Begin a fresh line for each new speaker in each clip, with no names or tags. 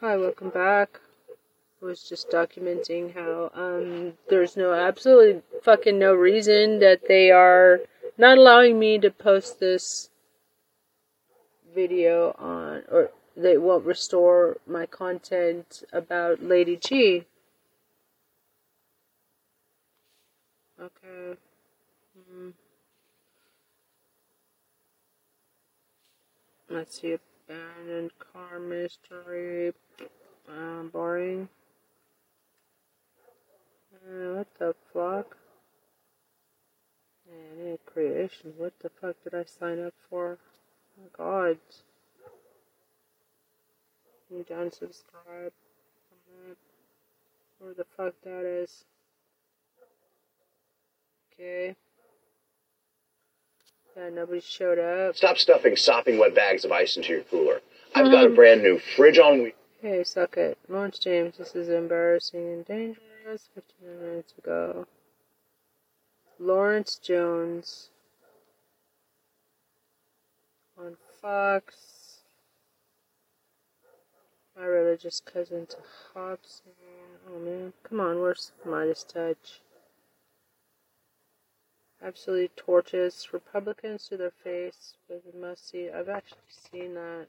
Hi, welcome back. I was just documenting how um, there's no absolutely fucking no reason that they are not allowing me to post this video on, or they won't restore my content about Lady G. Okay. Hmm. Let's see, abandoned car mystery. Um, boring. Uh, what the fuck? Man, creation. What the fuck did I sign up for? Oh god. You done subscribe? Where the fuck that is? Okay. Yeah, nobody showed up.
Stop stuffing sopping wet bags of ice into your cooler. I've got a mm. brand new fridge on wheels.
Hey, suck it. Lawrence James, this is embarrassing and dangerous. 15 minutes ago. Lawrence Jones on Fox. My religious cousin to Hobson. Oh man, come on, where's Midas Touch? Absolutely torches Republicans to their face with see. I've actually seen that.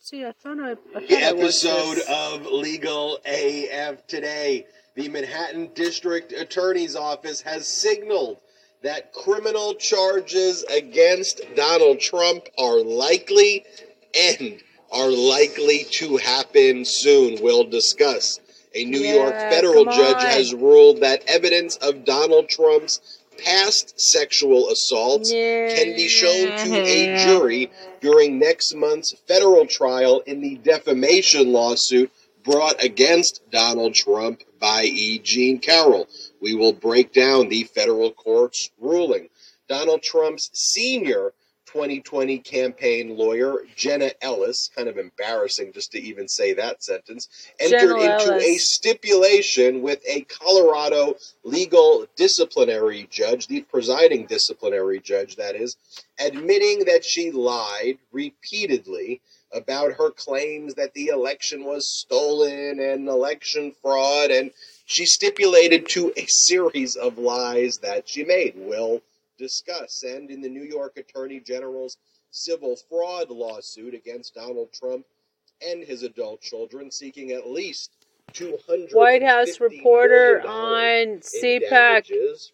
See, I thought I. I thought I
episode of Legal AF today. The Manhattan District Attorney's Office has signaled that criminal charges against Donald Trump are likely and are likely to happen soon. We'll discuss. A New York federal judge has ruled that evidence of Donald Trump's past sexual assaults can be shown to a jury during next month's federal trial in the defamation lawsuit brought against Donald Trump by E. Jean Carroll. We will break down the federal court's ruling. Donald Trump's senior 2020 campaign lawyer, Jenna Ellis, kind of embarrassing just to even say that sentence, entered
Jenna
into a stipulation with a Colorado legal disciplinary judge, the presiding disciplinary judge, that is, admitting that she lied repeatedly about her claims that the election was stolen and election fraud, and she stipulated to a series of lies that she made. We'll discuss. And in the New York Attorney General's civil fraud lawsuit against Donald Trump and his adult children, seeking at least 200
White House reporter on CPAC.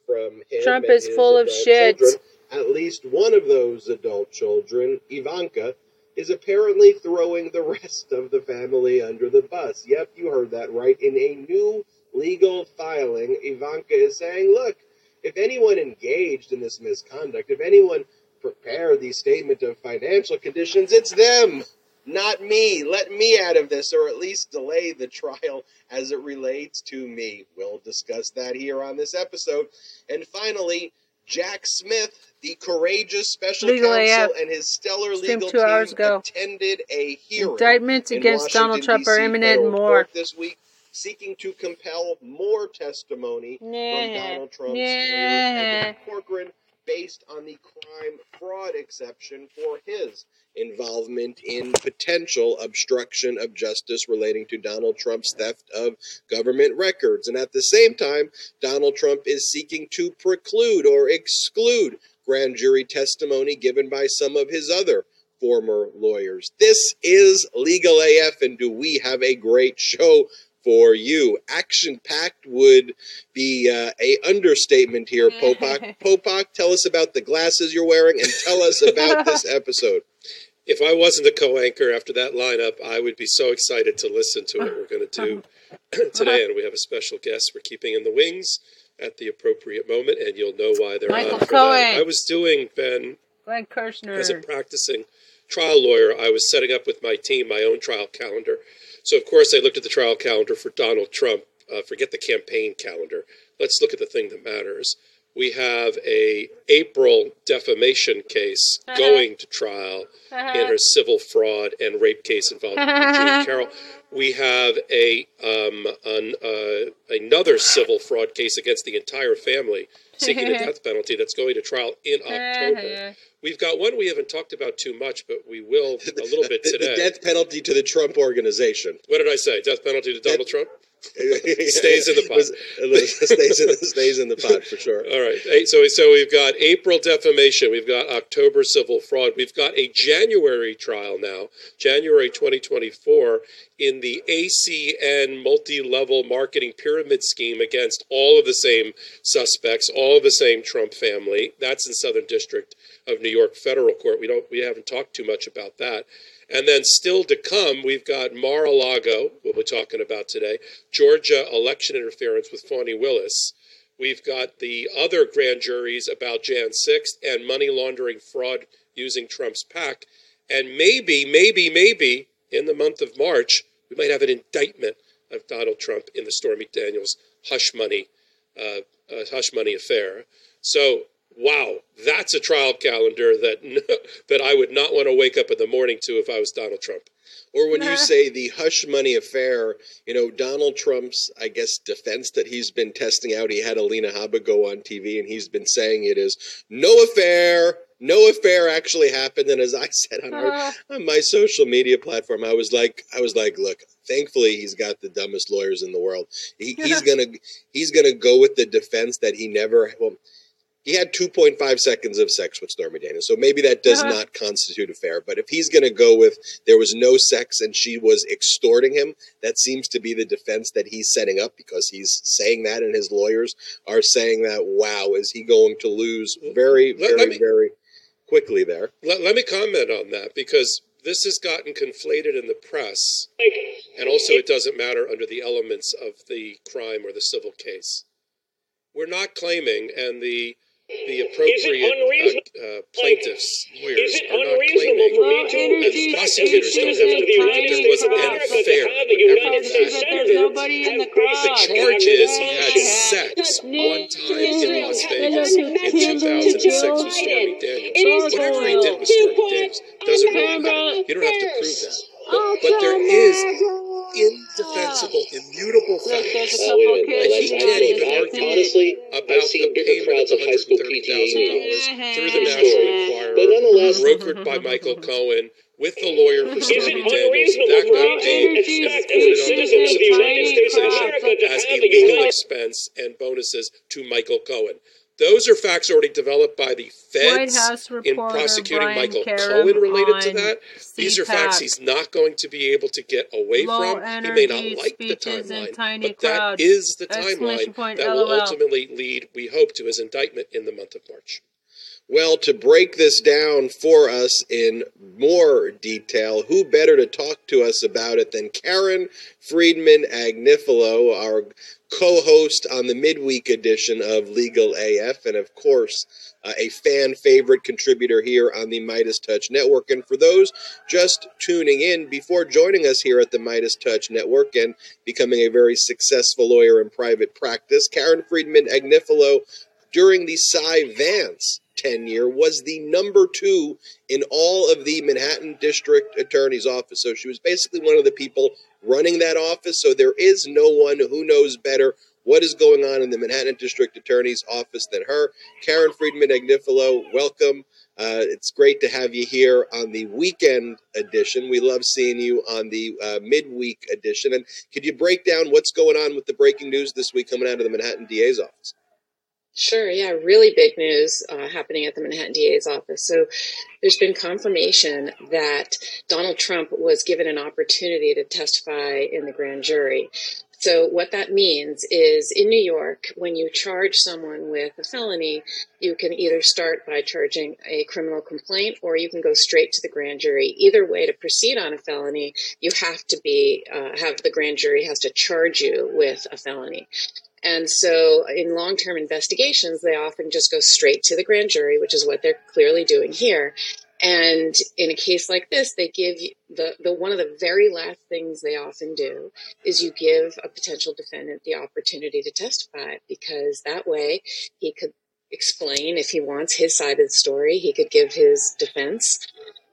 from
Trump is full of shit.
children. At least one of those adult children, Ivanka, is apparently throwing the rest of the family under the bus. Yep, you heard that right. In a new legal filing, Ivanka is saying, look, if anyone engaged in this misconduct, if anyone prepared the statement of financial conditions, it's them, not me. Let me out of this, or at least delay the trial as it relates to me. We'll discuss that here on this episode. And finally, Jack Smith, the courageous special
Legal
counsel,
AF.
and his stellar legal
two
team
hours ago.
attended a hearing
Indictments
in
against Donald Trump are imminent and more.
this week, seeking to compel more testimony from Donald Trump's
nah.
lawyer, Edward Corcoran, based on the crime fraud exception for his involvement in potential obstruction of justice relating to Donald Trump's theft of government records. And at the same time, Donald Trump is seeking to preclude or exclude grand jury testimony given by some of his other former lawyers. This is Legal AF, and do we have a great show for you? Action packed would be uh, a understatement here, Popak. Popak, tell us about the glasses you're wearing, and tell us about this episode.
If I wasn't a co-anchor after that lineup, I would be so excited to listen to what we're going to do today. And we have a special guest we're keeping in the wings at the appropriate moment, and you'll know why they're
Michael
on for
Cohen.
that. I was doing Ben
Glenn Kirschner.
as a practicing trial lawyer. I was setting up with my team my own trial calendar. So of course I looked at the trial calendar for Donald Trump. Uh, forget the campaign calendar. Let's look at the thing that matters. We have a April defamation case going to trial in her civil fraud and rape case involving Eugene Carroll. We have a um, an, uh, another civil fraud case against the entire family seeking a death penalty that's going to trial in uh-huh. October. We've got one we haven't talked about too much, but we will a little bit today.
The death penalty to the Trump organization.
what did I say? Death penalty to Donald Trump?
stays
in the pot.
stays, in, stays in the pot for sure.
All right. So, so we've got April defamation. We've got October civil fraud. We've got a January trial now, January 2024, in the ACN multi-level marketing pyramid scheme against all of the same suspects, all of the same Trump family. That's in Southern District of New York Federal Court. We don't. We haven't talked too much about that. And then still to come, we've got Mar-a-Lago, what we're talking about today, Georgia election interference with Fani Willis. We've got the other grand juries about Jan 6th and money laundering fraud using Trump's PAC. And maybe, maybe, maybe in the month of March, we might have an indictment of Donald Trump in the Stormy Daniels hush money, uh, uh, hush money affair. So, wow, that's a trial calendar that that I would not want to wake up in the morning to if I was Donald Trump.
Or when you say the hush money affair, you know, Donald Trump's, I guess, defense that he's been testing out, he had Alina Habba go on TV and he's been saying it is no affair, no affair actually happened. And as I said on, our, uh-huh. on my social media platform, I was like, I was like, look, thankfully he's got the dumbest lawyers in the world. He, he's gonna, he's gonna go with the defense that he never, well, he had 2.5 seconds of sex with Stormy Daniels, so maybe that does
Uh-huh.
not constitute affair. But if he's going to go with there was no sex and she was extorting him, that seems to be the defense that he's setting up because he's saying that, and his lawyers are saying that. Wow, is he going to lose very,
Let- let
very,
me-
very quickly there?
Let, let me comment on that because this has gotten conflated in the press, and also it doesn't matter under the elements of the crime or the civil case. We're not claiming, and the the appropriate
unreasonable-
uh, uh, plaintiffs, lawyers,
Is it
are not
for
claiming,
me to
and
expect
prosecutors don't have to prove that there was an
America to
affair,
have a
whatever
United
the
States
fact.
There's
senator
nobody in the
basic
crowd.
The charge is he had sex one time in Las Vegas in 2006 with Stormy Daniels. Whatever he did with Stormy Daniels doesn't really matter. You don't have to prove that. But, but there is indefensible, immutable
Look, there's
facts
a
wait a
couple
minute.
that he can't even argue
honestly,
about
I've seen
the
bigger
payment
crowds
of
of high school
$130,000 through the
meetings.
National
But
Enquirer,
nonetheless-
brokered by Michael Cohen with the lawyer for
Is
Stormy
it
Daniels.
unreasonable
That got paid
to
and reported on the
citizen
books
of
of
the United States of
Organization
America
as
have
a
a
legal expense and bonuses to Michael Cohen? Those are facts already developed by the feds in prosecuting
Brian
Michael Cohen related to that. These are facts he's not going to be able to get away
Low
from. He may not like the timeline, but that is the timeline
point,
that will ultimately lead, we hope, to his indictment in the month of March.
Well, to break this down for us in more detail, who better to talk to us about it than Karen Friedman Agnifilo, our co host on the midweek edition of Legal AF, and of course, uh, a fan favorite contributor here on the Midas Touch Network. And for those just tuning in, before joining us here at the Midas Touch Network and becoming a very successful lawyer in private practice, Karen Friedman Agnifilo during the Cy Vance tenure was the number two in all of the Manhattan District Attorney's Office. So she was basically one of the people running that office. So there is no one who knows better what is going on in the Manhattan District Attorney's Office than her. Karen Friedman Agnifilo, welcome. Uh, it's great to have you here on the weekend edition. We love seeing you on the uh, midweek edition. And could you break down what's going on with the breaking news this week coming out of the Manhattan DA's office?
Sure, yeah, really big news uh, happening at the Manhattan DA's office. So there's been confirmation that Donald Trump was given an opportunity to testify in the grand jury. So what that means is in New York, when you charge someone with a felony, you can either start by charging a criminal complaint or you can go straight to the grand jury. Either way, to proceed on a felony, you have to be, uh, have the grand jury has to charge you with a felony. And so in long term investigations, they often just go straight to the grand jury, which is what they're clearly doing here. And in a case like this, they give the, the one of the very last things they often do is you give a potential defendant the opportunity to testify because that way he could explain if he wants his side of the story, he could give his defense.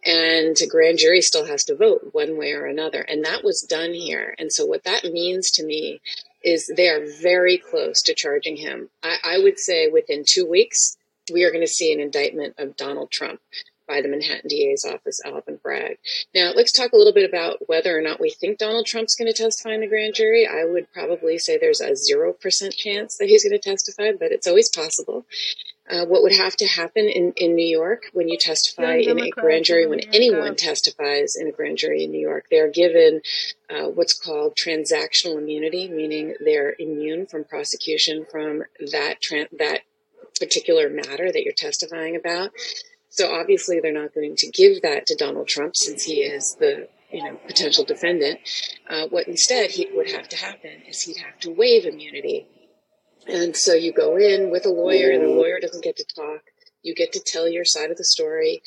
And a grand jury still has to vote one way or another. And that was done here. And so what that means to me is they are very close to charging him. I, I would say within two weeks, we are going to see an indictment of Donald Trump by the Manhattan DA's office, Alvin Bragg. Now, let's talk a little bit about whether or not we think Donald Trump's going to testify in the grand jury. I would probably say there's a 0% chance that he's going to testify, but it's always possible. Uh, what would have to happen in, in New York when you testify in a grand jury, when anyone testifies in a grand jury in New York, they are given uh, what's called transactional immunity, meaning they're immune from prosecution from that tran that particular matter that you're testifying about. So obviously, they're not going to give that to Donald Trump since he is the you know potential defendant. Uh, what instead he would have to happen is he'd have to waive immunity, and so you go in with a lawyer, and the mm-hmm. lawyer doesn't get to talk. You get to tell your side of the story,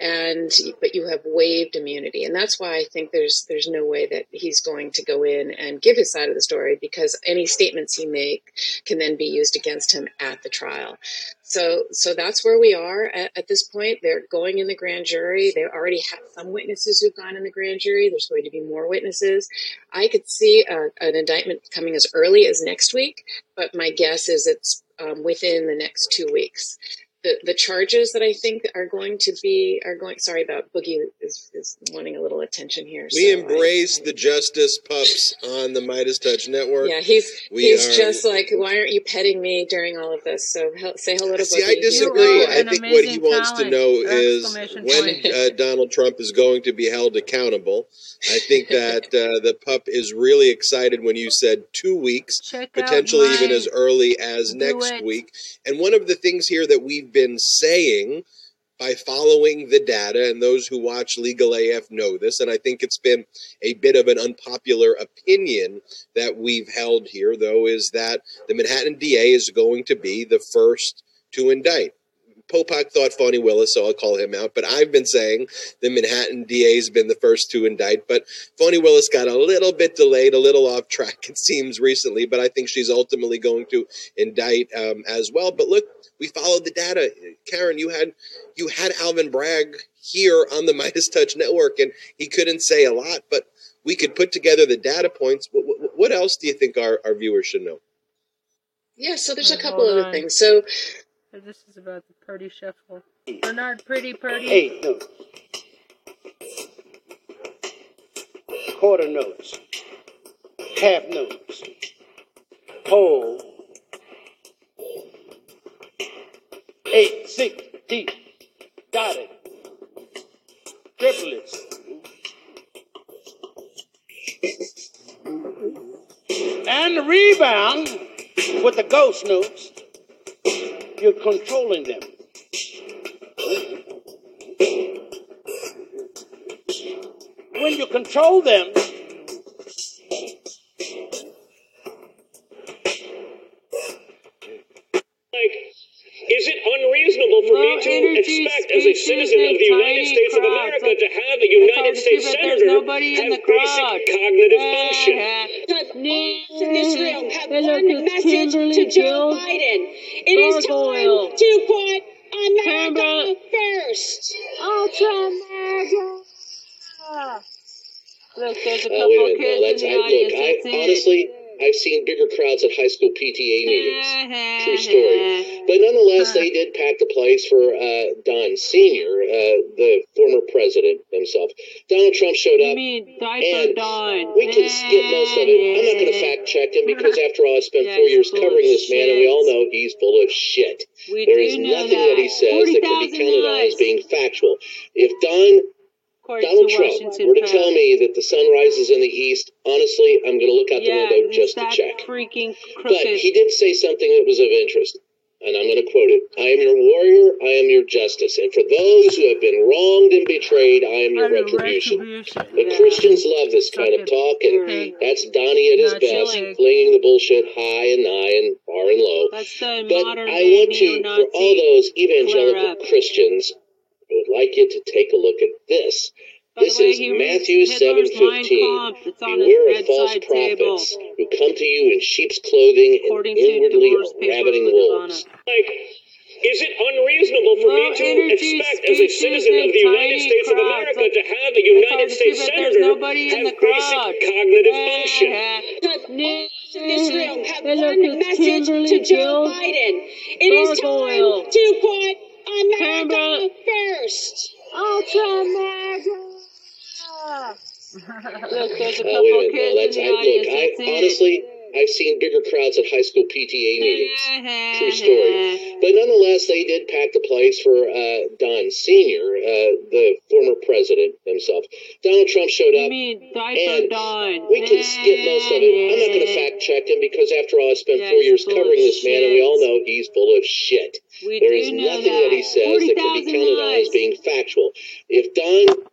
and but you have waived immunity, and that's why I think there's there's no way that he's going to go in and give his side of the story because any statements he make can then be used against him at the trial. So, so that's where we are at, at this point. They're going in the grand jury. They already have some witnesses who've gone in the grand jury. There's going to be more witnesses. I could see a, an indictment coming as early as next week, but my guess is it's um, within the next two weeks. The, the charges that I think are going to be are going. Sorry about Boogie is, is wanting a little attention here.
We
so
embrace
I-
the justice pups on the Midas Touch Network.
Yeah, he's
We
he's
are-
just like, why aren't you petting me during all of this? So hel- say hello to
See,
Boogie.
I disagree. I think what he
amazing
wants to know is when uh, Donald Trump is going to be held accountable. I think that uh, the pup is really excited when you said two weeks,
Check
potentially even as early as next
it.
week. And one of the things here that we've been saying by following the data, and those who watch Legal AF know this, and I think it's been a bit of an unpopular opinion that we've held here, though, is that the Manhattan DA is going to be the first to indict. Popak thought Fani Willis, so I'll call him out. But I've been saying the Manhattan DA has been the first to indict. But Fani Willis got a little bit delayed, a little off track, it seems, recently. But I think she's ultimately going to indict um, as well. But look, we followed the data. Karen, you had you had Alvin Bragg here on the Midas Touch Network, and he couldn't say a lot, but we could put together the data points. What, what, what else do you think our, our viewers should know?
Yeah, so there's a couple other
on.
things. So
This is about the Purdie Shuffle. Bernard Pretty Purdie.
eighth notes, quarter notes, half notes, whole, eight, six, deep, Got it. triplets. And the rebound with the ghost notes, you're controlling them. when you control them,
Like, is it unreasonable for me to expect, as a citizen of the United States of. America, to have a United
hard to see,
States senator
nobody in
have
the crowd.
basic cognitive
Eh,
function?
eh.
all in this room have one message
Kimberly
to Joe
Jones.
Biden. It is time to put America
Kimberly-
first.
Ultra mega. Look, there's a
Oh,
couple
minute.
kids in
I,
the audience.
look. I honestly, I've seen bigger crowds at high school PTA meetings.
Eh,
True story. But nonetheless, they did pack the place for uh, Don Senior, uh, the former president himself. Donald Trump showed
You
up. and
Don?
We can skip most of it. I'm not going to fact check him because, after all, I spent four years covering this man, and we all know he's full of shit.
We
There
do
is
know
nothing that. he says that can be
40,000
counted on as being factual. If Don
according
Donald Trump
Washington
were to tell me that the sun rises in the east, honestly, I'm going to look out the
yeah,
window just to check.
freaking
But he did say something that was of interest, and I'm going to quote it I am your warrior, I am your justice. And for those who have been wronged and betrayed, I am your retribution.
retribution.
The
Yeah.
Christians love this kind of talk, and that's Donnie at his
Not
best,
chilling.
flinging the bullshit high and nigh and far and low.
That's the
But
modern
I want to, for all those evangelical. Christians, like you to take a look at this.
By
This
way,
is Matthew
Hitler's Mein
7:15.
Kampf. It's on his
Beware of false
bedside table,
prophets who come to you in sheep's clothing
according
and
to
inwardly are ravening wolves.
Like, is it unreasonable for
Low
me to expect, as a citizen of the United
tiny
States of. America, to have a United States
but there's
senator
nobody in
have
the crowd.
basic cognitive
Eh,
function?
in this room have one message to Joe Biden. It is time to put America
Canberra.
first.
Ultra mega. Look, there's a
Oh,
couple
wait
kids
No, that's,
in
I,
the
look,
audience.
I,
That's it.
honestly, I've seen bigger crowds at high school PTA meetings. True story. But nonetheless, they did pack the place for uh, Don Sr., uh, the former president himself. Donald Trump showed up. And
Don?
we can skip most of it. I'm not going to fact check him because, after all, I spent
Yeah,
four years covering this man, and we all know he's full of shit.
We
There is nothing
that.
that he says that can be
40,000
counted on as being factual. If Don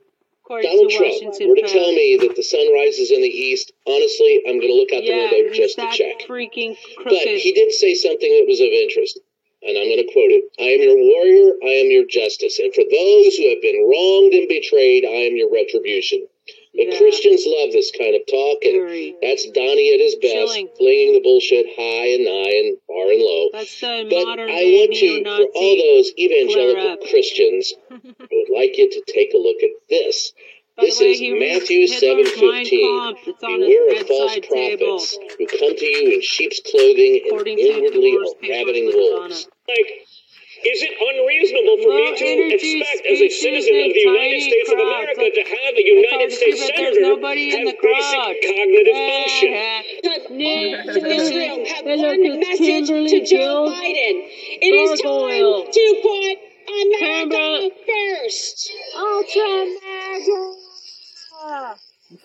According
Donald Trump
Washington
were to
Post.
tell me that the sun rises in the east, honestly, I'm going to look out the
yeah,
window
he's
just to check.
freaking
But he did say something that was of interest, and I'm going to quote it. I am your warrior, I am your justice, and for those who have been wronged and betrayed, I am your retribution. The
Yeah.
Christians love this kind of talk, and
Very.
that's Donnie at his best,
Chilling.
flinging the bullshit high and nigh and far and low.
That's the
But
modern
I want you, for all those evangelical. Christians, I would like you to take a look at this.
By
This
way,
is Matthew seven fifteen. Beware of false
bedside table.
prophets who come to you in sheep's clothing and
According to
inwardly are ravening wolves.
Like, is it unreasonable for
Low
me to expect, as a citizen of the United
tiny
States of. America,
Look,
to have a United
hard to see,
States
but there's
senator
nobody in
have
the crowd.
basic cognitive function?
Names in this room have
Hey, look,
one message
Kimberly
to Joe
Jill
Biden. It is
Gargoyle.
time to put America
Canberra.
first.
Ultra mega.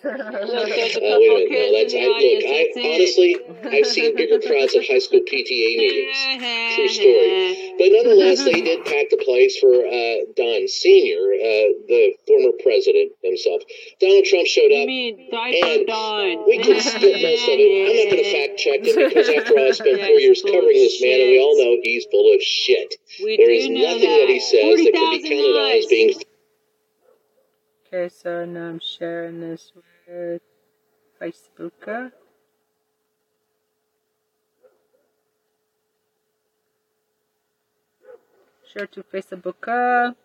Look, there's a
Oh, wait a minute. No, that's I, look. I honestly, I've seen bigger crowds at high school PTA meetings. True story. But nonetheless, they did pack the place for uh, Don Sr., uh, the former president himself. Donald Trump showed up.
mean
And
Don?
we can skip most of it. I'm not going to fact check it because, after all, I spent four years covering this man, and we all know he's full of shit.
We
There is nothing that he says that can be
40,000
counted on as being
Okay, so now I'm sharing this with Facebook. Share to Facebook.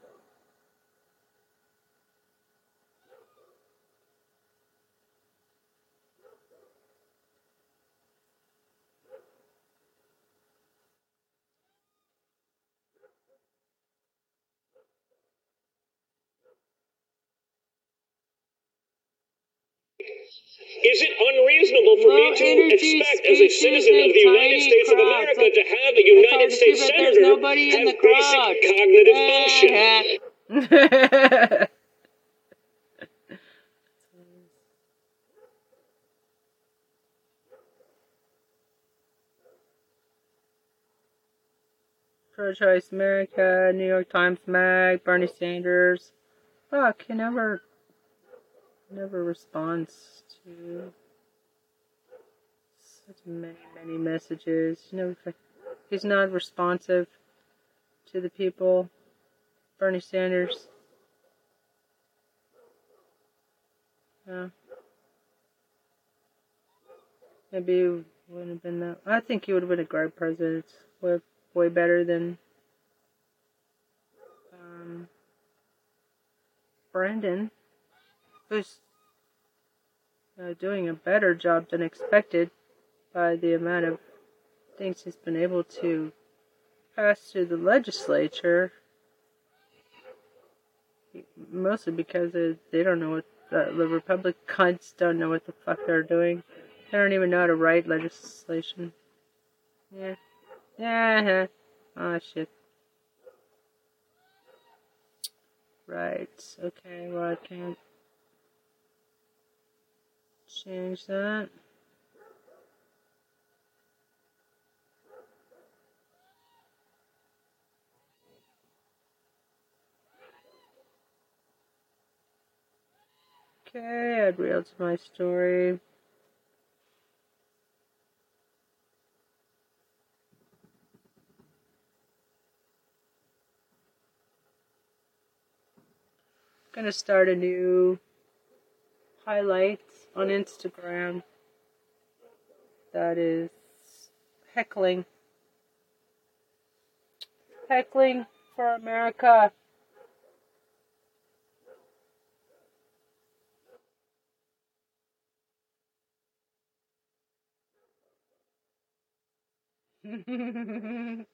Is it unreasonable for me to expect, as a citizen of the United States of. America, to have a United States senator
nobody in
have
the crowd.
basic cognitive function?
Pro Choice America, New York Times Mag, Bernie Sanders. Fuck, he never, never responds such many, many messages. You know, if he's not responsive to the people. Bernie Sanders. Yeah. Maybe he wouldn't have been that. I think he would have been a great president. Way, way better than um, Brandon, who's uh, doing a better job than expected by the amount of things he's been able to pass through the legislature. Mostly because they, don't know what the, the Republicans don't know what the fuck they're doing. They don't even know how to write legislation. Yeah. Yeah. Oh shit. Right. Okay. Well, I can't change that. Okay, add reel to my story. Gonna start a new highlights on Instagram that is heckling. Heckling for America.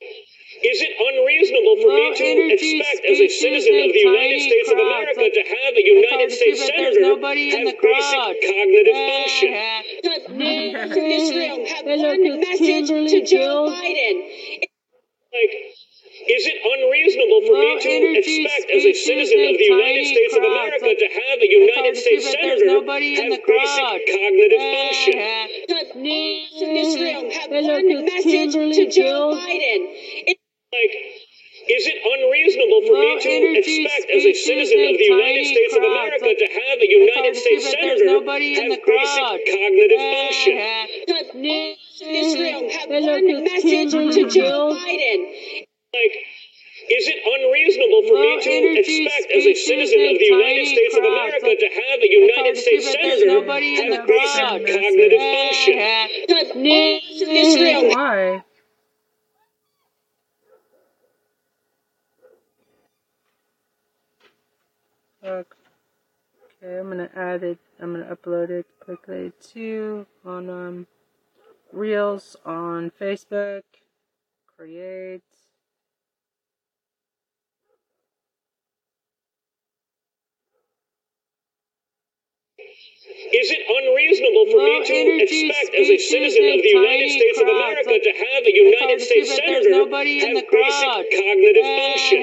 Is it unreasonable for me to
energy
expect, as a citizen of the United
tiny
States of America,
like-
to have a United
hard to see,
States senator
nobody in
have
the
basic
crowd.
cognitive
Ah,
function?
The names this room have one message to Joe Biden.
Like, is it unreasonable for me to expect, as a citizen
in
of the United States of America, to have a United States
but
senator
nobody in the
have
crowd.
basic cognitive
Ah,
function?
The names in this room have one message to Joe Biden. It-
Like, is it unreasonable for me to expect, as a citizen of the United
tiny
States of America, to have a United States
but
senator
nobody in
have
the crowd.
basic cognitive function?
The names in this room have one message to Joe Biden.
Like, is it unreasonable for me
Low
to
energy
expect, as a citizen of the United States of America,
like-
to have a United States senator
nobody in the
have basic
crowd.
cognitive
Ah,
function?
In this
Why? Okay, I'm gonna add it. I'm gonna upload it quickly to on um Reels on Facebook. Create.
Is it unreasonable for me to expect, as a citizen of the United States of America, to have a United States senator
nobody in
have
the crowd.
cognitive
Ah,
function?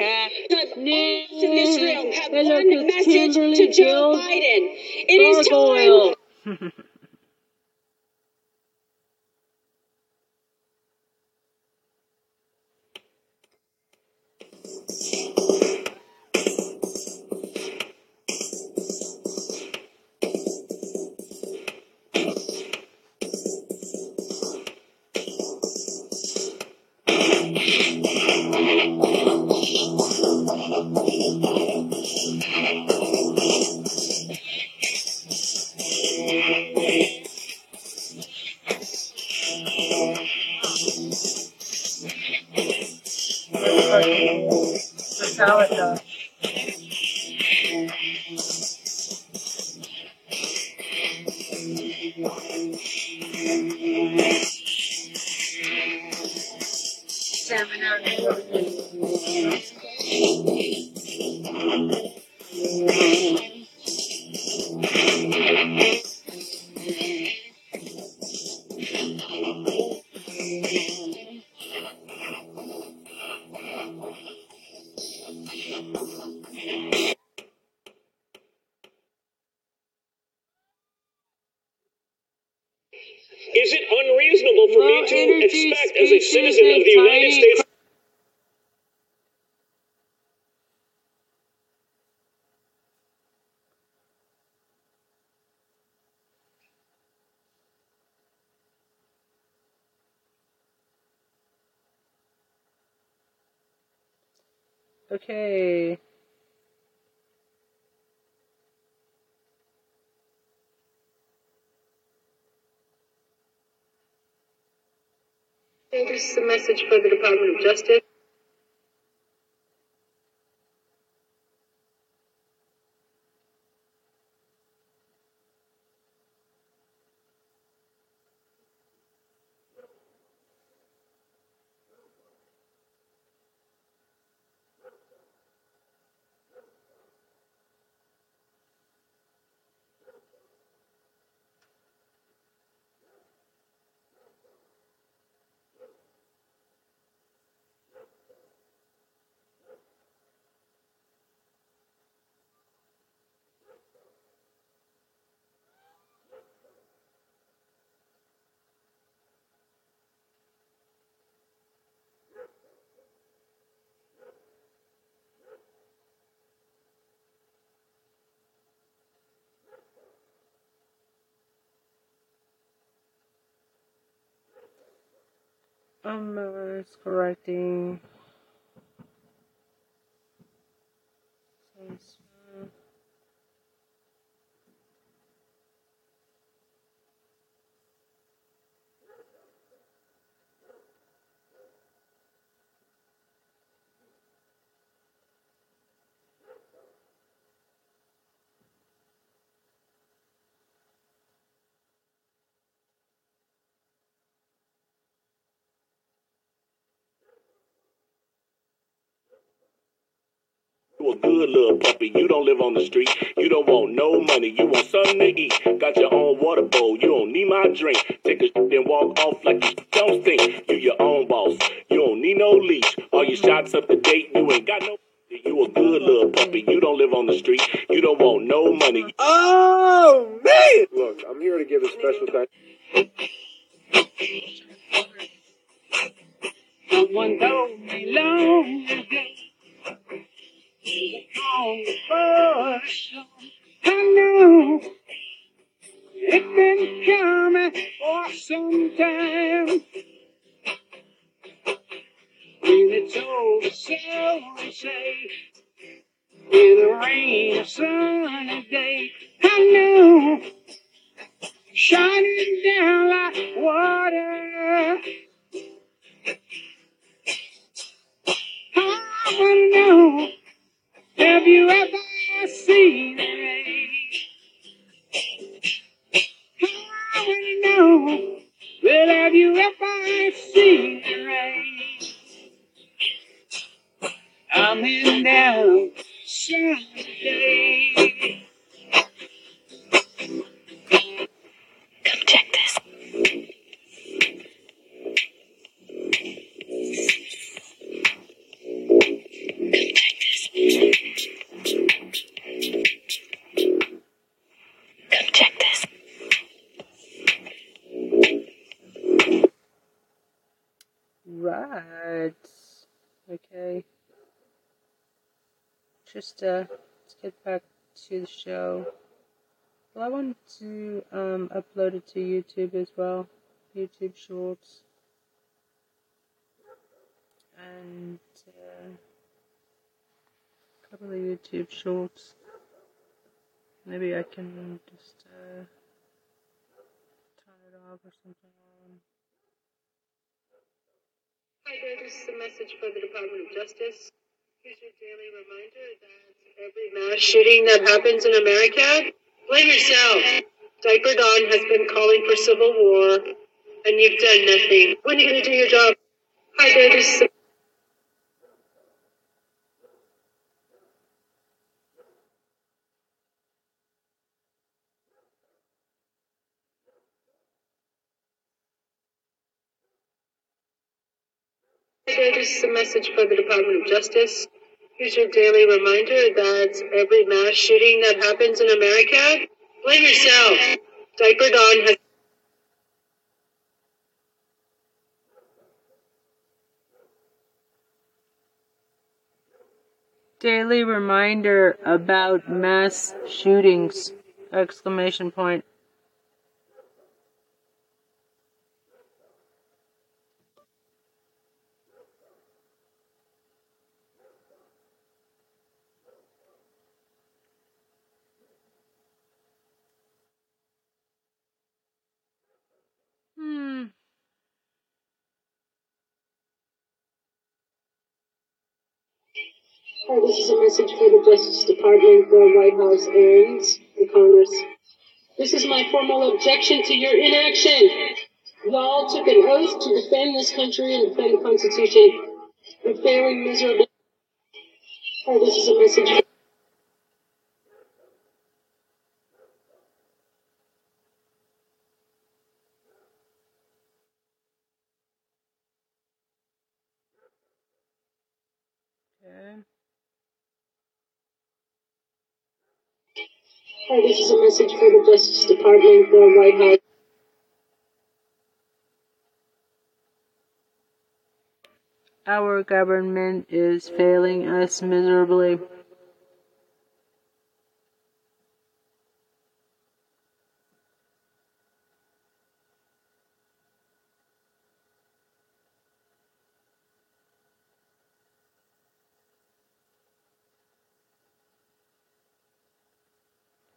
In this room have one message
Kimberly
to Joe. Biden. It is time.
Is
Okay.
Is a message for the Department of Justice.
Um, uh, it's correcting.
You a good little puppy. You don't live on the street. You don't want no money. You want something to eat. Got your own water bowl. You don't need my drink. Take a shit and walk off like you don't stink. You your own boss. You don't need no leash. All your shots up to date. You ain't got no. You a good little puppy. You don't live on the street. You don't want no money.
Oh man! Look, I'm here to give a special thanks.
Someone told me long ago. On the bush, I know it's been coming for some time. When it's over, so say, with a rain or sunny day, I know shining down like water. I wanna know, have you ever seen the rain? I wanna know, well, have you ever seen the rain? I'm in down
uh, let's get back to the show. Well, I want to um upload it to YouTube as well, YouTube Shorts, and uh, a couple of YouTube Shorts. Maybe I can just uh, turn it off or something.
Hi there, this is a message for the Department of Justice. Here's your daily reminder that every mass shooting that happens in America, blame yourself. Diaper Don has been calling for civil war, and you've done nothing. When are you going to do your job? Hi there, this is a message for the Department of Justice. Here's your daily reminder that every mass shooting that happens in America, blame yourself. Diaper Dawn has
Daily reminder about mass shootings! Exclamation point. Hmm.
Hi, this is a message for the Justice Department, the White House, and the Congress. This is my formal objection to your inaction. Y'all took an oath to defend this country and defend the Constitution. You're failing miserably. Hi, this is a message.
Okay.
Hi, this is a message for the Justice Department, the White House.
Our government is failing us miserably.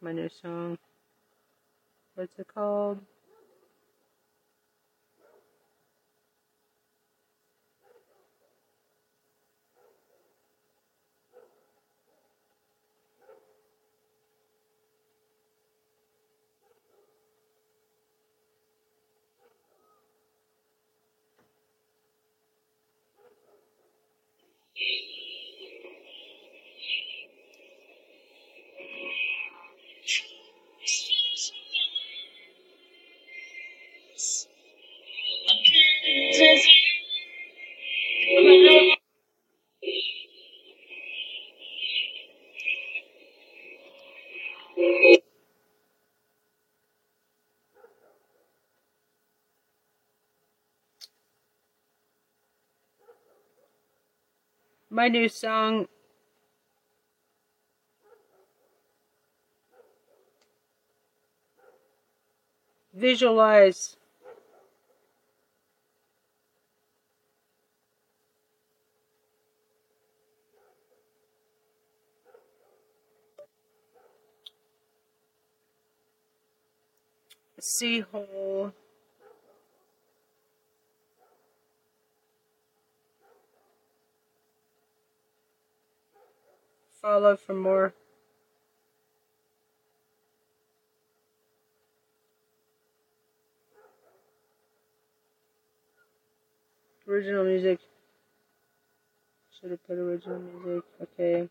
My new song. What's it called? My new song. Visualize. Sea hole. Follow for more. Original music. Should have put original music. Okay.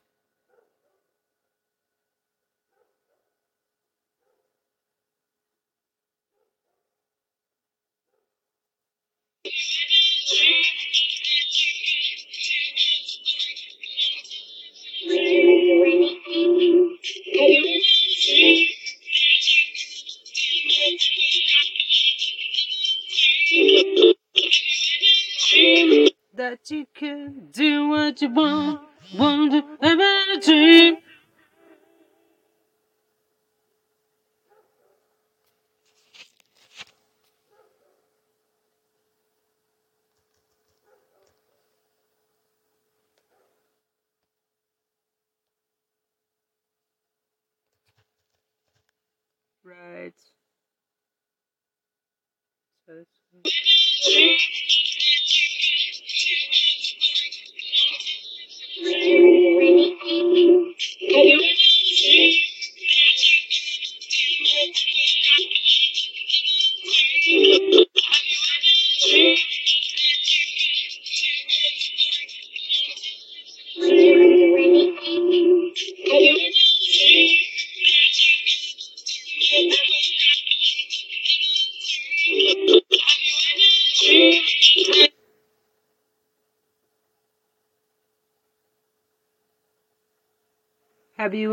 That you can do what you want, want to in a dream. Right. So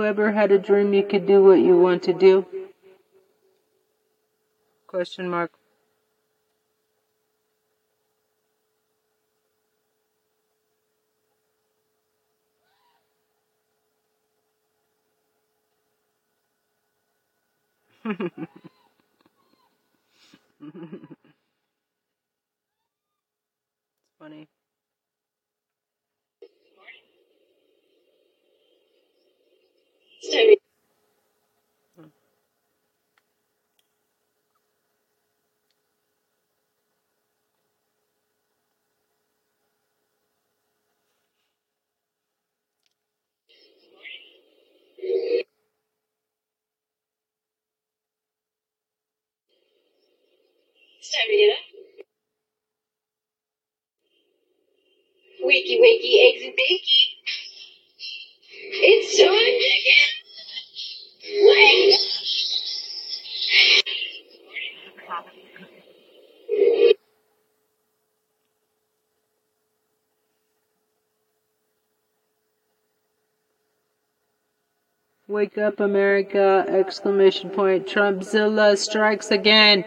ever had a dream you could do what you want to do? Question mark. it's funny.
It's time to get up. Wakey, wakey, eggs and bakey. It's time to get wake.
Wake up, America! Exclamation point. Trumpzilla strikes again.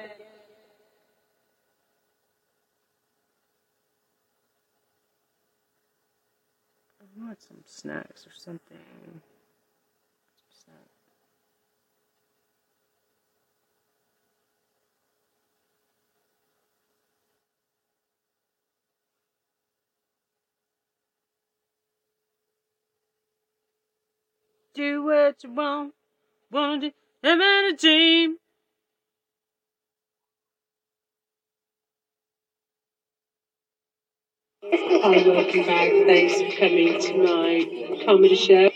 I want some snacks or something. Do what you want, want to live in a dream.
Hi, welcome back. Thanks for coming to my comedy show.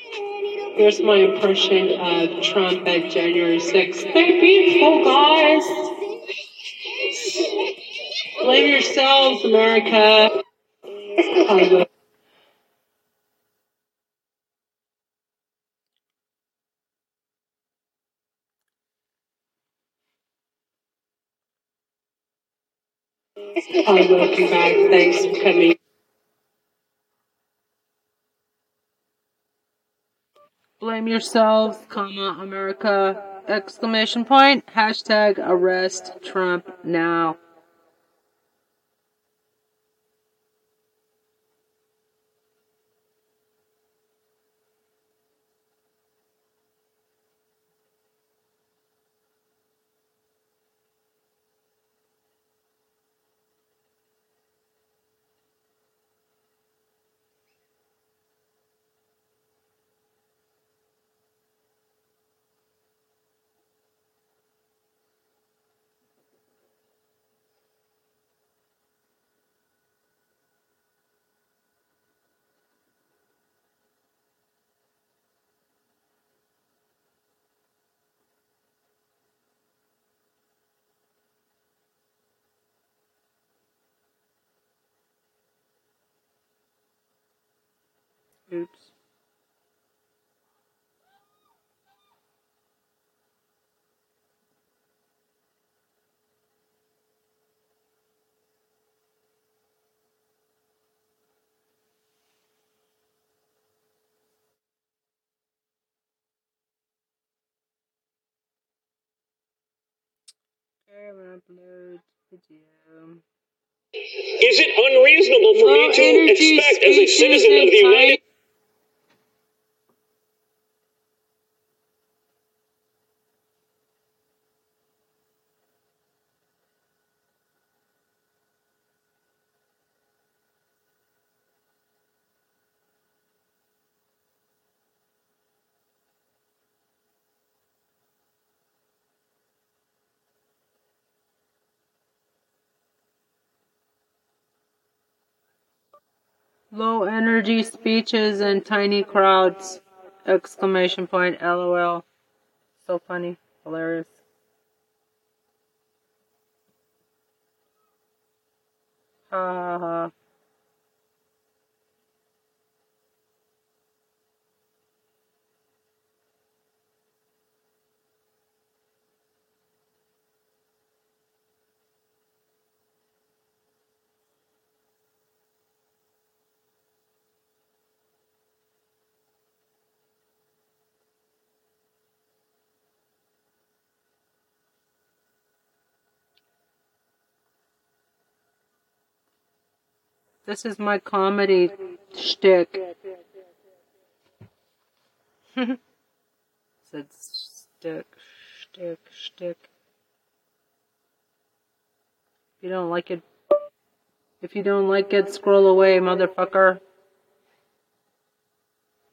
Here's my impression of Trump at January 6th. They're beautiful, guys. Blame yourselves, America. Welcome back. Thanks for coming.
Blame yourselves, comma, America, exclamation point, hashtag arrest Trump now. Oops. Upload video.
Is it unreasonable for
Low
me to expect, as a citizen of the United
Low energy speeches and tiny crowds. Exclamation point LOL. So funny. Hilarious. Ha ha ha. This is my comedy shtick. Said stick, shtick, shtick. If you don't like it, if you don't like it, scroll away, motherfucker.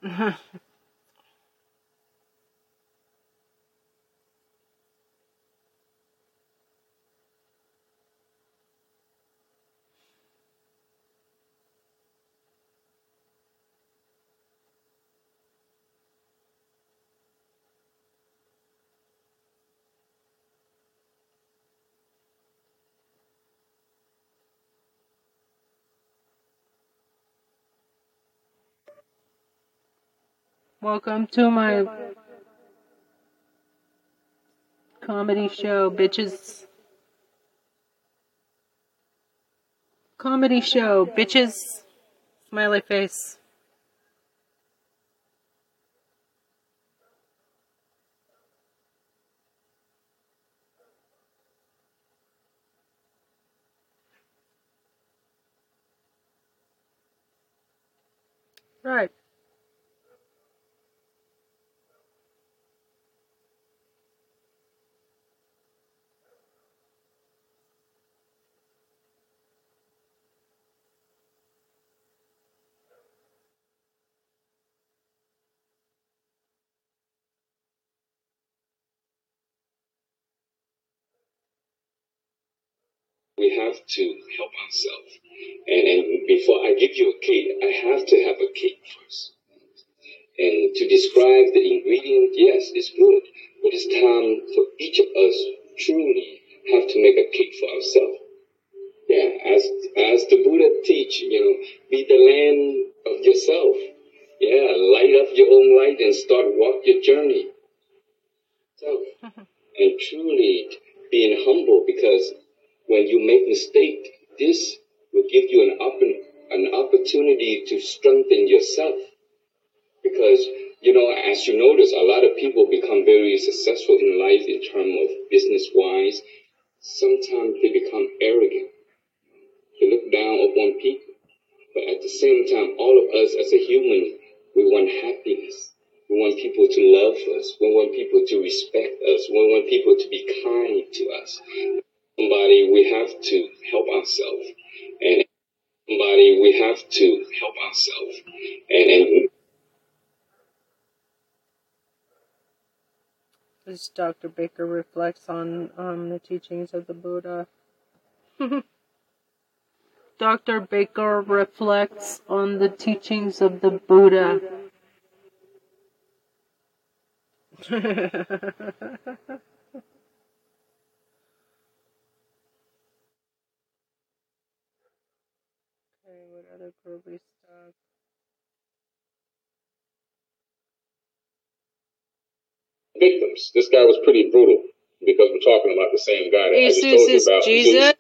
Welcome to my comedy show, bitches. Comedy show, bitches. Smiley face. Right.
We have to help ourselves. And, and before I give you a cake, I have to have a cake first. And to describe the ingredient, yes, it's good, but it's time for each of us truly have to make a cake for ourselves. Yeah, as as the Buddha teach, you know, be the land of yourself. Yeah, light up your own light and start walk your journey. So, and truly being humble because when you make mistake, this will give you an oppen, an opportunity to strengthen yourself. Because you know, as you notice, a lot of people become very successful in life in terms of business wise. Sometimes they become arrogant. They look down upon people. But at the same time, all of us as a human, we want happiness. We want people to love us. We want people to respect us. We want people to be kind to us. Somebody, we have to help ourselves. And somebody, we have to help ourselves. And, and
This Dr. Baker reflects on um, the teachings of the Buddha. Dr. Baker reflects on the teachings of the Buddha. okay, groovy stuff?
victims. This guy was pretty brutal because we're talking about the same guy that I just
Jesus
told you about.
Jesus.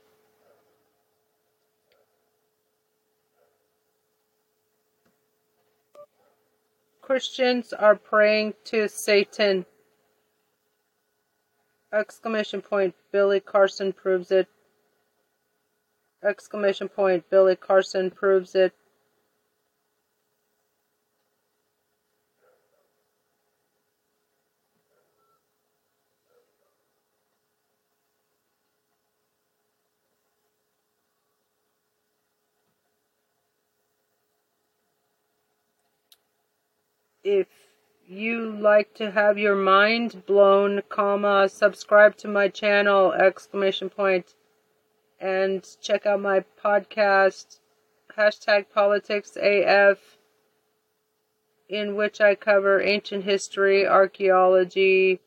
Christians are praying to Satan. Exclamation point. Billy Carson proves it. Exclamation point. Billy Carson proves it. if you like to have your mind blown, comma, subscribe to my channel, exclamation point, and check out my podcast, hashtag politics AF, in which I cover ancient history, archaeology,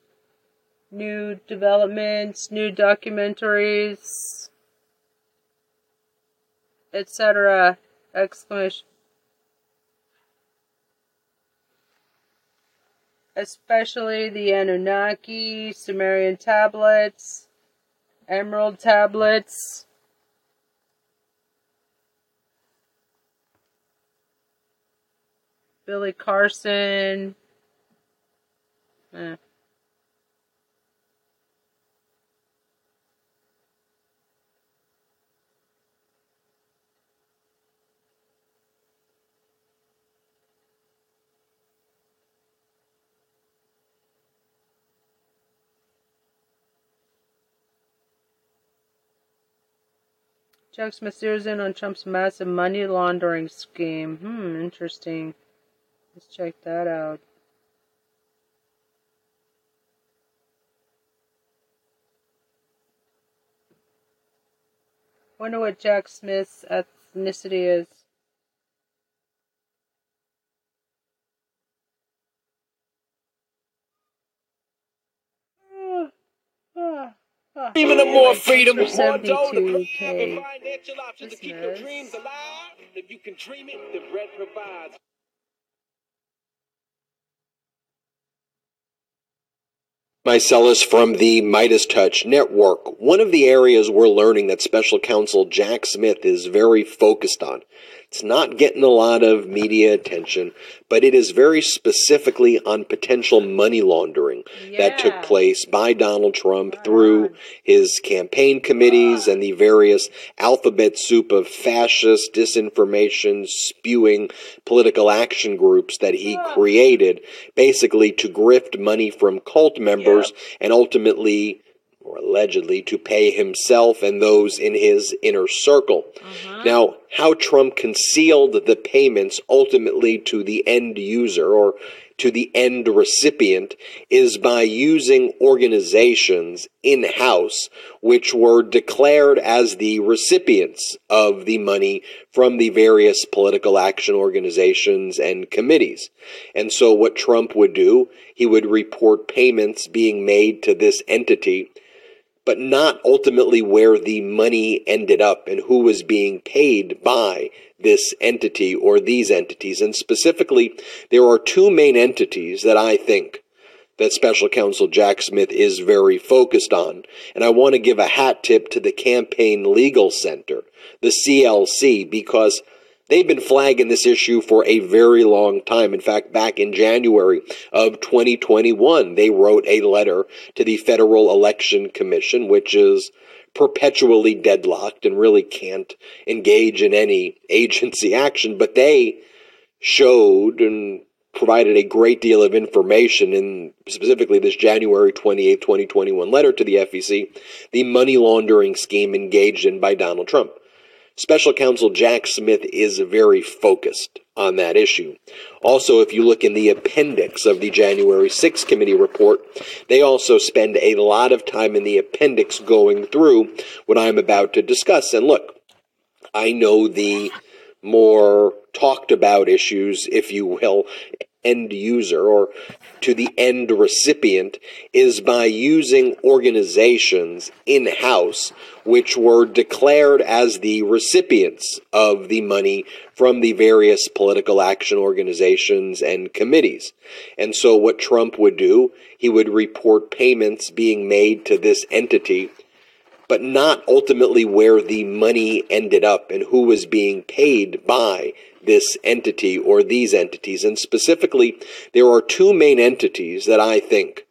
new developments, new documentaries, etc. Exclamation especially the Anunnaki, Sumerian tablets, emerald tablets. Billy Carson. Eh. Jack Smith zeroes in on Trump's massive money laundering scheme. Hmm, interesting. Let's check that out. Wonder what Jack Smith's ethnicity is. Ah, ah,
Dreaming of more freedom, more dough to
72K
and financial options to keep your dreams alive. If you can dream it, the bread provides.
Meiselas from the Midas Touch Network. One of the areas we're learning that Special Counsel Jack Smith is very focused on. It's not getting a lot of media attention, but it is very specifically on potential money laundering that took place by Donald Trump through his campaign committees and the various alphabet soup of fascist disinformation spewing political action groups that he created basically to grift money from cult members and ultimately or allegedly to pay himself and those in his inner circle. Uh-huh. Now, how Trump concealed the payments ultimately to the end user or to the end recipient is by using organizations in house which were declared as the recipients of the money from the various political action organizations and committees. And so, what Trump would do, he would report payments being made to this entity but not ultimately where the money ended up and who was being paid by this entity or these entities. And specifically, there are two main entities that I think that Special Counsel Jack Smith is very focused on. And I want to give a hat tip to the Campaign Legal Center, the CLC, because They've been flagging this issue for a very long time. In fact, back in January of 2021, they wrote a letter to the Federal Election Commission, which is perpetually deadlocked and really can't engage in any agency action, but they showed and provided a great deal of information in specifically this January 28, 2021 letter to the FEC, the money laundering scheme engaged in by Donald Trump. Special counsel Jack Smith is very focused on that issue. Also, if you look in the appendix of the January 6th committee report, they also spend a lot of time in the appendix going through what I'm about to discuss. And look, I know the more talked about issues, if you will, end user or to the end recipient is by using organizations in house which were declared as the recipients of the money from the various political action organizations and committees. And so, what Trump would do, he would report payments being made to this entity but not ultimately where the money ended up and who was being paid by this entity or these entities. And specifically, there are two main entities that I think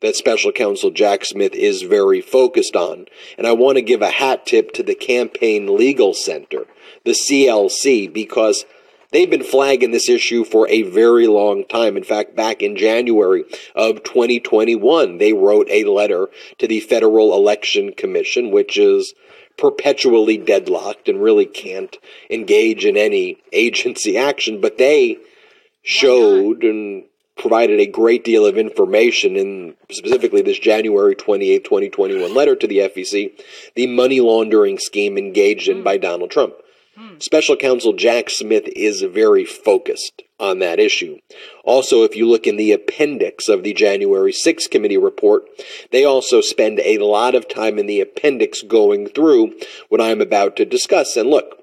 that special counsel Jack Smith is very focused on. And I want to give a hat tip to the Campaign Legal Center, the CLC, because They've been flagging this issue for a very long time. In fact, back in January of 2021, they wrote a letter to the Federal Election Commission, which is perpetually deadlocked and really can't engage in any agency action, but they showed and provided a great deal of information in specifically this January 28, 2021 letter to the FEC, the money laundering scheme engaged in mm. by Donald Trump. Special counsel Jack Smith is very focused on that issue. Also, if you look in the appendix of the January 6th committee report, they also spend a lot of time in the appendix going through what I'm about to discuss. And look,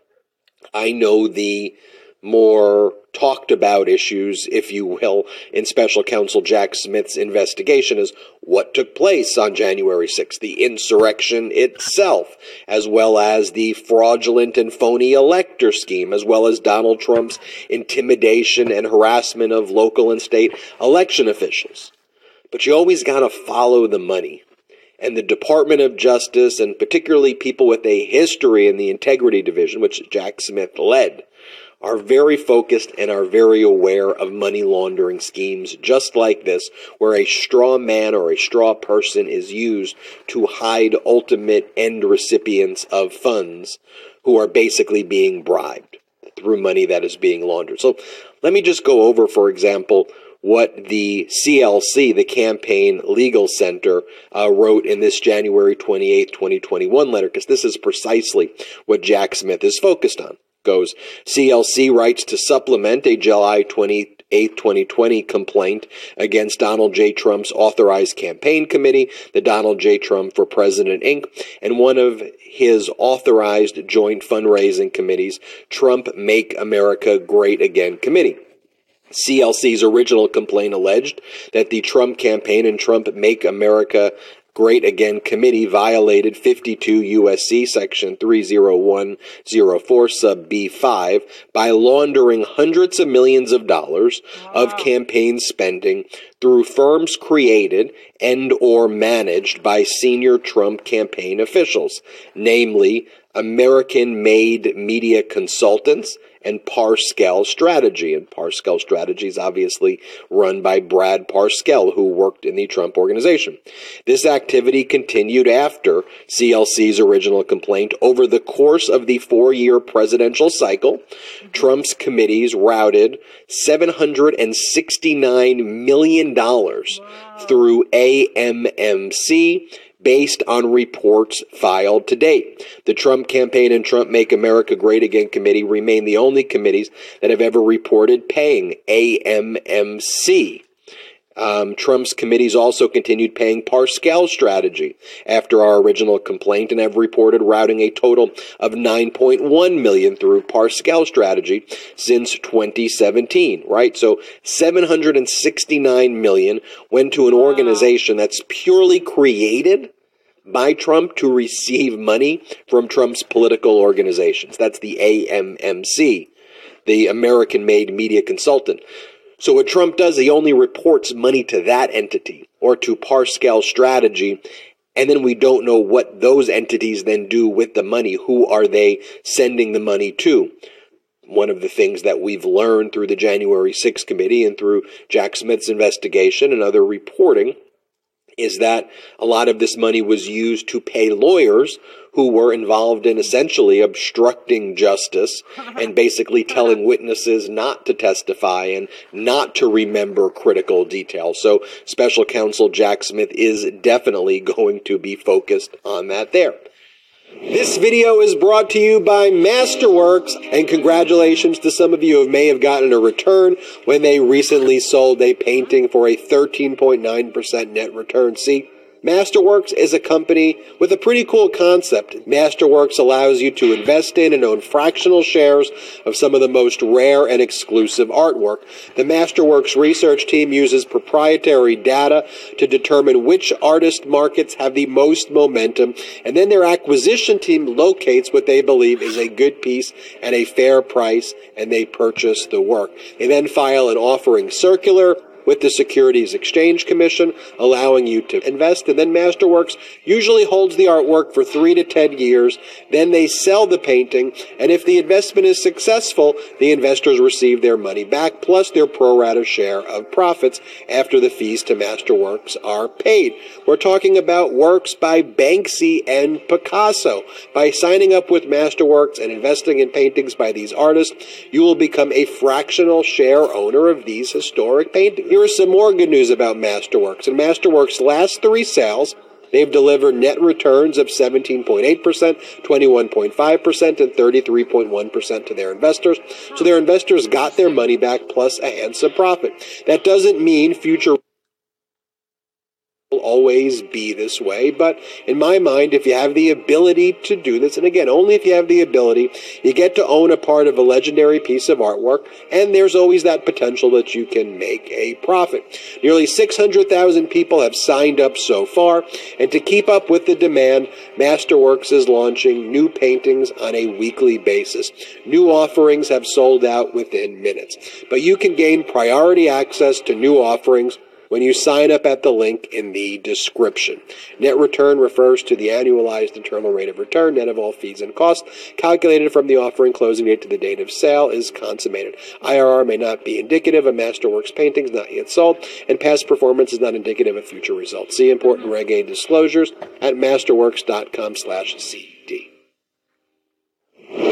I know the more talked about issues, if you will, in special counsel Jack Smith's investigation is what took place on January 6th, the insurrection itself, as well as the fraudulent and phony elector scheme, as well as Donald Trump's intimidation and harassment of local and state election officials. But you always got to follow the money. And the Department of Justice, and particularly people with a history in the Integrity Division, which Jack Smith led, are very focused and are very aware of money laundering schemes just like this, where a straw man or a straw person is used to hide ultimate end recipients of funds who are basically being bribed through money that is being laundered. So let me just go over, for example, what the CLC, the Campaign Legal Center, uh, wrote in this January 28, 2021 letter, because this is precisely what Jack Smith is focused on goes. CLC writes to supplement a July 28, 2020 complaint against Donald J. Trump's authorized campaign committee, the Donald J. Trump for President Inc., and one of his authorized joint fundraising committees, Trump Make America Great Again Committee. CLC's original complaint alleged that the Trump campaign and Trump Make America Great Again Committee violated 52 USC Section 30104 sub B5 by laundering hundreds of millions of dollars of campaign spending through firms created and or managed by senior Trump campaign officials, namely American-made media consultants and Parscale Strategy. And Parscale Strategy is obviously run by Brad Parscale, who worked in the Trump organization. This activity continued after CLC's original complaint. Over the course of the four year presidential cycle, Trump's committees routed $769 million through AMMC based on reports filed to date. The Trump campaign and Trump Make America Great Again committee remain the only committees that have ever reported paying AMMC. Um, Trump's committees also continued paying Parscale Strategy after our original complaint and have reported routing a total of 9.1 million through Parscale Strategy since 2017. Right, so 769 million went to an organization that's purely created by Trump to receive money from Trump's political organizations. That's the AMMC. the American made media consultant. So what Trump does, he only reports money to that entity or to Parscale Strategy, and then we don't know what those entities then do with the money. Who are they sending the money to? One of the things that we've learned through the January 6th committee and through Jack Smith's investigation and other reporting is that a lot of this money was used to pay lawyers who were involved in essentially obstructing justice and basically telling witnesses not to testify and not to remember critical details. So special counsel Jack Smith is definitely going to be focused on that there. This video is brought to you by Masterworks, and congratulations to some of you who may have gotten a return when they recently sold a painting for a 13.9% net return. See, Masterworks is a company with a pretty cool concept. Masterworks allows you to invest in and own fractional shares of some of the most rare and exclusive artwork. The Masterworks research team uses proprietary data to determine which artist markets have the most momentum, and then their acquisition team locates what they believe is a good piece at a fair price, and they purchase the work. They then file an offering circular with the Securities Exchange Commission, allowing you to invest. And then Masterworks usually holds the artwork for three to ten years. Then they sell the painting, and if the investment is successful, the investors receive their money back plus their pro rata share of profits after the fees to Masterworks are paid. We're talking about works by Banksy and Picasso. By signing up with Masterworks and investing in paintings by these artists, you will become a fractional share owner of these historic paintings. Here is some more good news about Masterworks. In Masterworks' last three sales, They've delivered net returns of 17.8%, 21.5%, and 33.1% to their investors. So their investors got their money back plus a handsome profit. That doesn't mean future will always be this way, but in my mind, if you have the ability to do this, and again, only if you have the ability, you get to own a part of a legendary piece of artwork, and there's always that potential that you can make a profit. Nearly 600,000 people have signed up so far, and to keep up with the demand, Masterworks is launching new paintings on a weekly basis. New offerings have sold out within minutes, but you can gain priority access to new offerings when you sign up at the link in the description. Net return refers to the annualized internal rate of return, net of all fees and costs, calculated from the offering closing date to the date of sale is consummated. IRR may not be indicative of Masterworks paintings not yet sold, and past performance is not indicative of future results. See important Reg A disclosures at masterworks.com slash CD.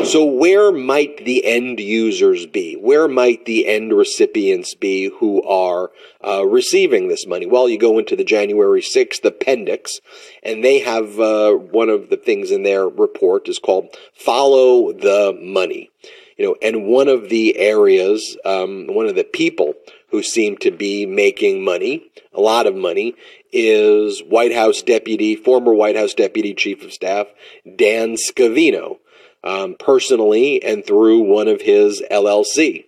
So, where might the end users be? Where might the end recipients be who are uh, receiving this money? Well, you go into the January 6th appendix, and they have uh, one of the things in their report is called Follow the Money. You know, and one of the areas, um, one of the people who seem to be making money, a lot of money, is White House Deputy, former White House Deputy Chief of Staff, Dan Scavino um, personally and through one of his LLC.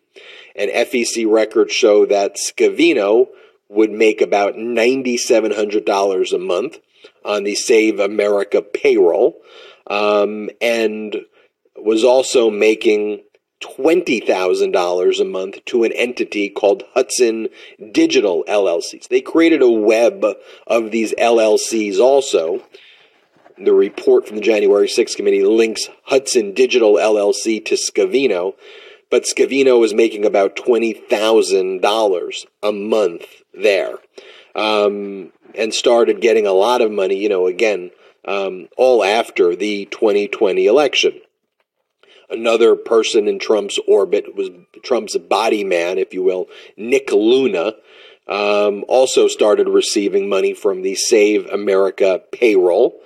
And FEC records show that Scavino would make about $9,700 a month on the Save America payroll um, and was also making $20,000 a month to an entity called Hudson Digital LLCs. They created a web of these LLCs also the report from the January 6th committee links Hudson Digital LLC to Scavino, but Scavino was making about $20,000 a month there um, and started getting a lot of money, you know, again, um, all after the 2020 election. Another person in Trump's orbit was Trump's body man, if you will, Nick Luna. Um, also started receiving money from the Save America payroll.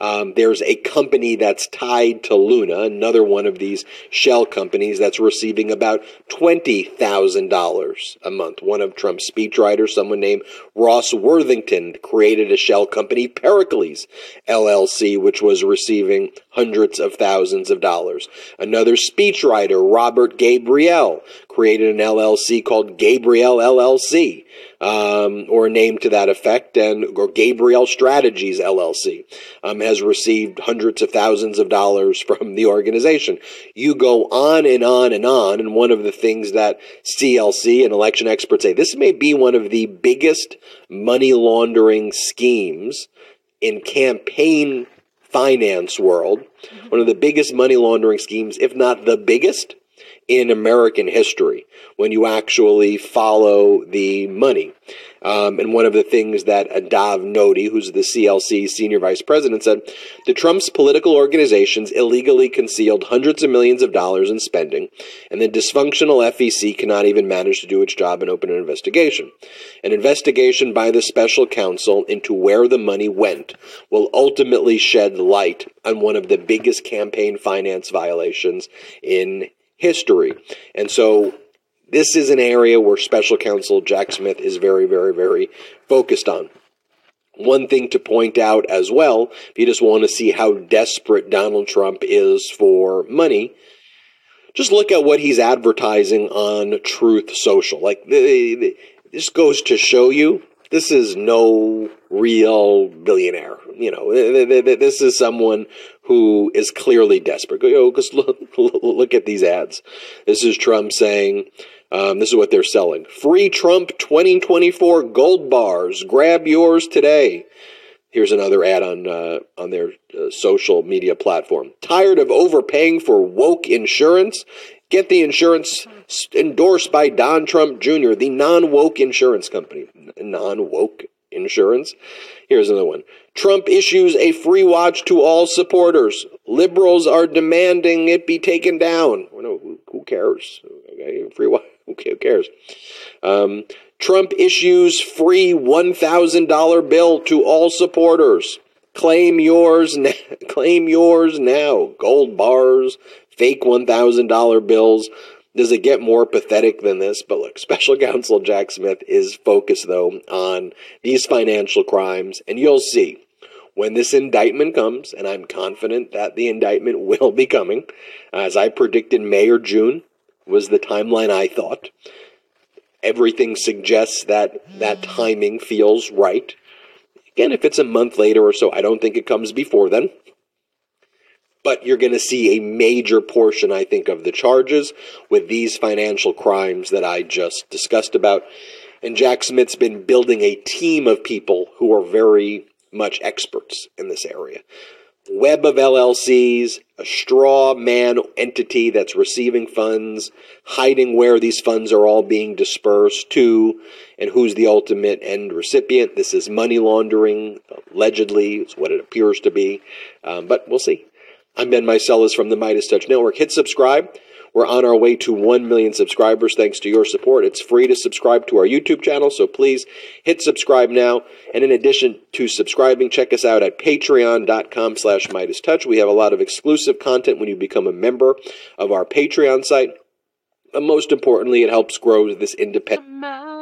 Um, there's a company that's tied to Luna, another one of these shell companies that's receiving about $20,000 a month. One of Trump's speechwriters, someone named Ross Worthington, created a shell company, Pericles LLC, which was receiving hundreds of thousands of dollars. Another speechwriter, Robert Gabriel, created an LLC called Gabriel LLC. Um, or a name to that effect, and or Gabriel Strategies LLC um, has received hundreds of thousands of dollars from the organization. You go on and on and on, and one of the things that CLC and election experts say this may be one of the biggest money laundering schemes in campaign finance world, one of the biggest money laundering schemes, if not the biggest in American history when you actually follow the money. Um, and one of the things that Adav Noti, who's the CLC senior vice president, said the Trump's political organizations illegally concealed hundreds of millions of dollars in spending, and the dysfunctional FEC cannot even manage to do its job and open an investigation. An investigation by the special counsel into where the money went will ultimately shed light on one of the biggest campaign finance violations in history. And so this is an area where special counsel Jack Smith is very, very, very focused on. One thing to point out as well, if you just want to see how desperate Donald Trump is for money, just look at what he's advertising on Truth Social. Like, this goes to show you this is no real billionaire. You know, this is someone who is clearly desperate. You just look, look at these ads. This is Trump saying, um, this is what they're selling. Free Trump 2024 gold bars. Grab yours today. Here's another ad on uh, on their uh, social media platform. Tired of overpaying for woke insurance? Get the insurance endorsed by Don Trump Jr., the non woke insurance company. Non woke insurance. Here's another one. Trump issues a free watch to all supporters. Liberals are demanding it be taken down. Well, no, who, who cares? Okay, free watch. Who cares? Um, Trump issues free $1,000 bill to all supporters. Claim yours, na- claim yours now. Gold bars, fake $1,000 bills. Does it get more pathetic than this? But look, special counsel Jack Smith is focused, though, on these financial crimes, and you'll see when this indictment comes, and I'm confident that the indictment will be coming, as I predicted May or June was the timeline I thought. Everything suggests that that timing feels right. Again, if it's a month later or so, I don't think it comes before then. But you're going to see a major portion, I think, of the charges with these financial crimes that I just discussed about. And Jack Smith's been building a team of people who are very much experts in this area web of LLCs, a straw man entity that's receiving funds, hiding where these funds are all being dispersed to, and who's the ultimate end recipient. This is money laundering, allegedly, it's what it appears to be. Um, but we'll see. I'm Ben Meiselas from the Midas Touch Network. Hit subscribe. We're on our way to 1 million subscribers thanks to your support. It's free to subscribe to our YouTube channel, so please hit subscribe now. And in addition to subscribing, check us out at patreon.com slash Midas Touch. We have a lot of exclusive content when you become a member of our Patreon site. But most importantly, it helps grow this independent.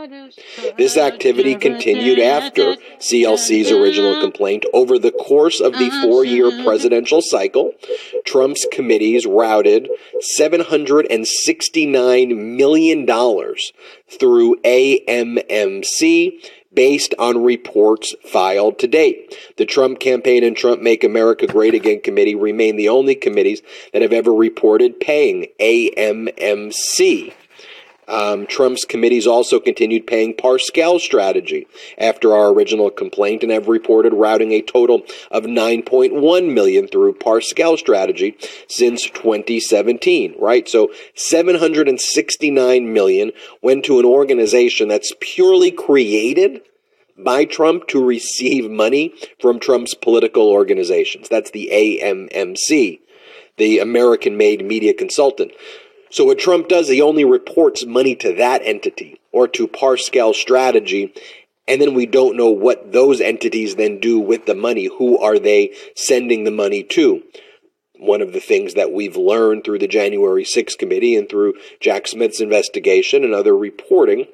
This activity continued after CLC's original complaint. Over the course of the uh-huh, four year uh-huh. presidential cycle, Trump's committees routed $769 million through AMMC based on reports filed to date. The Trump campaign and Trump Make America Great Again committee remain the only committees that have ever reported paying AMMC. Um, Trump's committees also continued paying Parscale Strategy after our original complaint and have reported routing a total of 9.1 million through Parscale Strategy since 2017, right? So 769 million went to an organization that's purely created by Trump to receive money from Trump's political organizations. That's the AMMC, the American made media consultant. So what Trump does, he only reports money to that entity or to Parscale Strategy, and then we don't know what those entities then do with the money. Who are they sending the money to? One of the things that we've learned through the January 6th committee and through Jack Smith's investigation and other reporting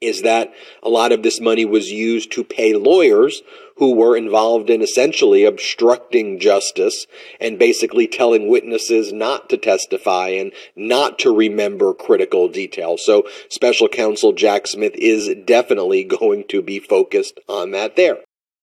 is that a lot of this money was used to pay lawyers who were involved in essentially obstructing justice and basically telling witnesses not to testify and not to remember critical details. So special counsel Jack Smith is definitely going to be focused on that there.